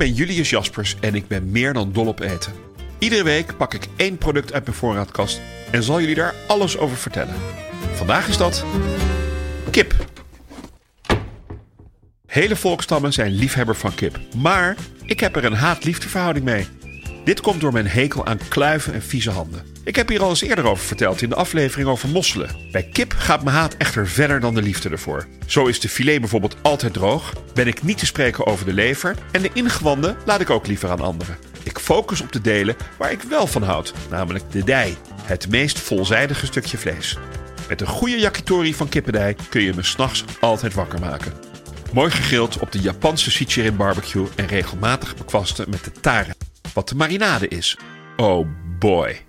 Ben Julius Jaspers en ik ben meer dan dol op eten. Iedere week pak ik één product uit mijn voorraadkast en zal jullie daar alles over vertellen. Vandaag is dat kip. Hele volkstammen zijn liefhebber van kip, maar ik heb er een haat-liefdeverhouding mee. Dit komt door mijn hekel aan kluiven en vieze handen. Ik heb hier al eens eerder over verteld in de aflevering over mosselen. Bij kip gaat mijn haat echter verder dan de liefde ervoor. Zo is de filet bijvoorbeeld altijd droog, ben ik niet te spreken over de lever en de ingewanden laat ik ook liever aan anderen. Ik focus op de delen waar ik wel van houd, namelijk de dij, het meest volzijdige stukje vlees. Met een goede yakitori van kippendij kun je me s'nachts altijd wakker maken. Mooi gegrild op de Japanse Sichirin barbecue en regelmatig bekwasten met de tare. Wat de marinade is. Oh boy.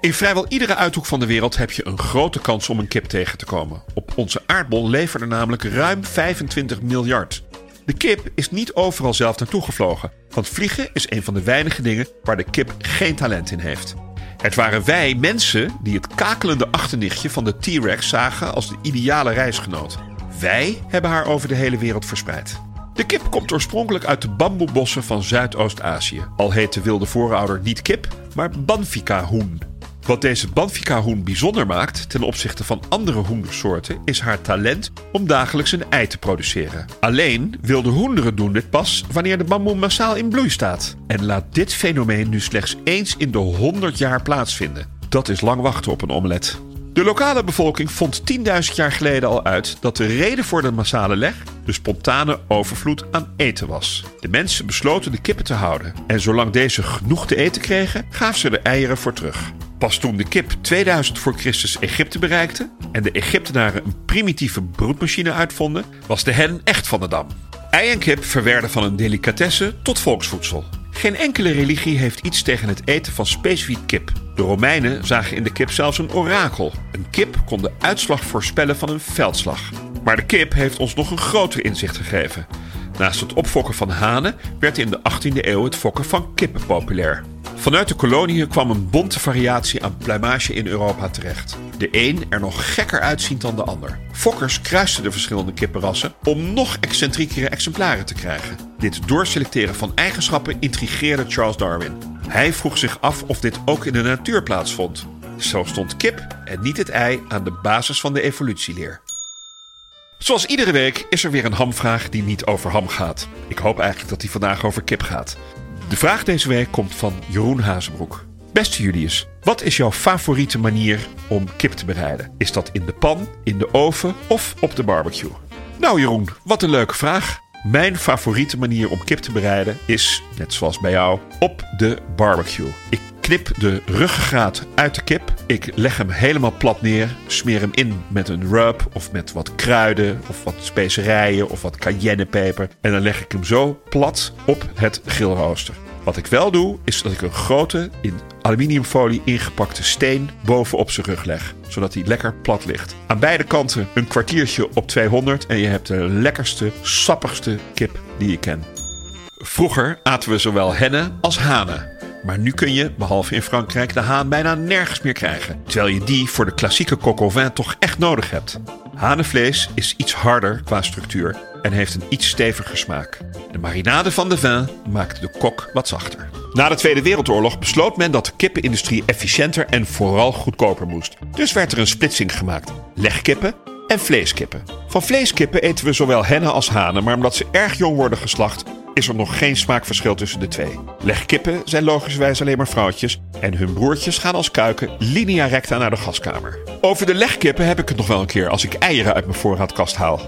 In vrijwel iedere uithoek van de wereld heb je een grote kans om een kip tegen te komen. Op onze aardbol leven er namelijk ruim 25 miljard. De kip is niet overal zelf naartoe gevlogen, want vliegen is een van de weinige dingen waar de kip geen talent in heeft. Het waren wij mensen die het kakelende achternichtje van de T-Rex zagen als de ideale reisgenoot. Wij hebben haar over de hele wereld verspreid. De kip komt oorspronkelijk uit de bamboebossen van Zuidoost-Azië. Al heet de wilde voorouder niet kip, maar Banfica-hoen. Wat deze Banfica-hoen bijzonder maakt ten opzichte van andere hoendersoorten is haar talent om dagelijks een ei te produceren. Alleen wilde hoenderen doen dit pas wanneer de bamboe massaal in bloei staat. En laat dit fenomeen nu slechts eens in de 100 jaar plaatsvinden. Dat is lang wachten op een omelet. De lokale bevolking vond 10.000 jaar geleden al uit dat de reden voor de massale leg de spontane overvloed aan eten was. De mensen besloten de kippen te houden en zolang deze genoeg te eten kregen, gaven ze de eieren voor terug. Pas toen de kip 2000 voor Christus Egypte bereikte en de Egyptenaren een primitieve broedmachine uitvonden, was de hen echt van de dam. Ei en kip verwerden van een delicatesse tot volksvoedsel. Geen enkele religie heeft iets tegen het eten van specifiek kip. De Romeinen zagen in de kip zelfs een orakel. Een kip kon de uitslag voorspellen van een veldslag. Maar de kip heeft ons nog een groter inzicht gegeven. Naast het opfokken van hanen werd in de 18e eeuw het fokken van kippen populair. Vanuit de koloniën kwam een bonte variatie aan pluimage in Europa terecht. De een er nog gekker uitziend dan de ander. Fokkers kruisten de verschillende kippenrassen om nog excentriekere exemplaren te krijgen. Dit doorselecteren van eigenschappen intrigeerde Charles Darwin. Hij vroeg zich af of dit ook in de natuur plaatsvond. Zo stond kip en niet het ei aan de basis van de evolutieleer. Zoals iedere week is er weer een hamvraag die niet over ham gaat. Ik hoop eigenlijk dat die vandaag over kip gaat. De vraag deze week komt van Jeroen Hazenbroek. Beste Julius, wat is jouw favoriete manier om kip te bereiden? Is dat in de pan, in de oven of op de barbecue? Nou Jeroen, wat een leuke vraag. Mijn favoriete manier om kip te bereiden is, net zoals bij jou, op de barbecue. Ik knip de ruggengraat uit de kip. Ik leg hem helemaal plat neer. Smeer hem in met een rub of met wat kruiden of wat specerijen of wat cayennepeper. En dan leg ik hem zo plat op het grillrooster. Wat ik wel doe, is dat ik een grote, in aluminiumfolie ingepakte steen bovenop zijn rug leg. Zodat hij lekker plat ligt. Aan beide kanten een kwartiertje op 200 en je hebt de lekkerste, sappigste kip die je ken. Vroeger aten we zowel hennen als hanen. Maar nu kun je, behalve in Frankrijk, de haan bijna nergens meer krijgen. Terwijl je die voor de klassieke coq au vin toch echt nodig hebt. Hanenvlees is iets harder qua structuur en heeft een iets steviger smaak. De marinade van de vin maakt de kok wat zachter. Na de Tweede Wereldoorlog besloot men dat de kippenindustrie efficiënter en vooral goedkoper moest. Dus werd er een splitsing gemaakt: legkippen en vleeskippen. Van vleeskippen eten we zowel hennen als hanen, maar omdat ze erg jong worden geslacht, is er nog geen smaakverschil tussen de twee. Legkippen zijn logischerwijs alleen maar vrouwtjes en hun broertjes gaan als kuiken linea recta naar de gaskamer. Over de legkippen heb ik het nog wel een keer als ik eieren uit mijn voorraadkast haal.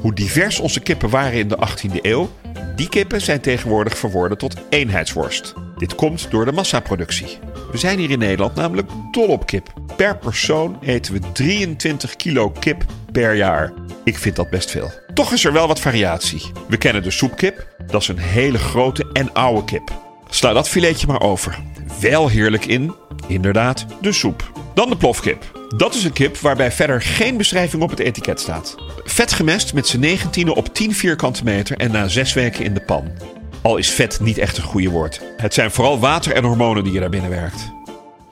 Hoe divers onze kippen waren in de 18e eeuw, die kippen zijn tegenwoordig verworden tot eenheidsworst. Dit komt door de massaproductie. We zijn hier in Nederland namelijk dol op kip. Per persoon eten we 23 kilo kip per jaar. Ik vind dat best veel. Toch is er wel wat variatie. We kennen de soepkip, dat is een hele grote en oude kip. Sla dat filetje maar over. Wel heerlijk in, inderdaad, de soep. Dan de plofkip. Dat is een kip waarbij verder geen beschrijving op het etiket staat. Vet gemest met z'n 19 op 10 vierkante meter en na 6 weken in de pan. Al is vet niet echt een goede woord. Het zijn vooral water en hormonen die je daar binnen werkt.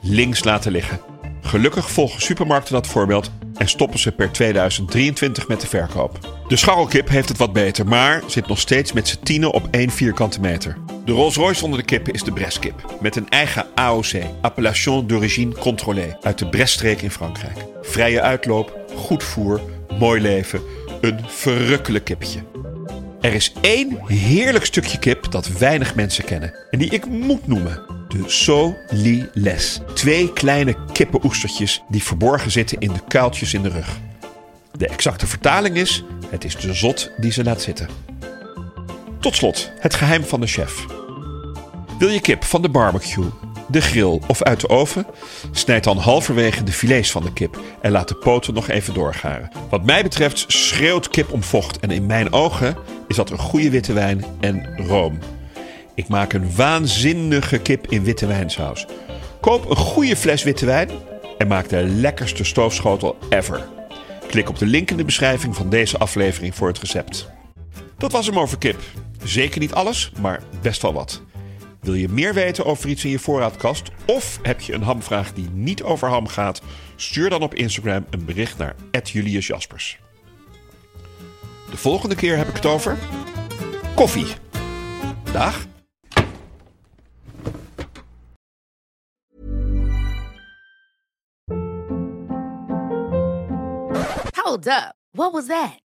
Links laten liggen. Gelukkig volgen supermarkten dat voorbeeld en stoppen ze per 2023 met de verkoop. De scharrelkip heeft het wat beter, maar zit nog steeds met z'n tienen op 1 vierkante meter. De Rolls Royce onder de kippen is de Breskip. Met een eigen AOC, Appellation d'origine contrôlée, uit de Breststreek in Frankrijk. Vrije uitloop, goed voer, mooi leven, een verrukkelijk kippetje. Er is één heerlijk stukje kip dat weinig mensen kennen en die ik moet noemen. De Soliles. Twee kleine kippenoestertjes die verborgen zitten in de kuiltjes in de rug. De exacte vertaling is: het is de zot die ze laat zitten. Tot slot, het geheim van de chef. Wil je kip van de barbecue, de grill of uit de oven? Snijd dan halverwege de filets van de kip en laat de poten nog even doorgaren. Wat mij betreft schreeuwt kip om vocht en in mijn ogen is dat een goede witte wijn en room. Ik maak een waanzinnige kip in witte wijnsaus. Koop een goede fles witte wijn en maak de lekkerste stoofschotel ever. Klik op de link in de beschrijving van deze aflevering voor het recept. Dat was hem over kip. Zeker niet alles, maar best wel wat. Wil je meer weten over iets in je voorraadkast? Of heb je een hamvraag die niet over ham gaat? Stuur dan op Instagram een bericht naar Julius Jaspers. De volgende keer heb ik het over koffie. Dag. Hold up. What was that?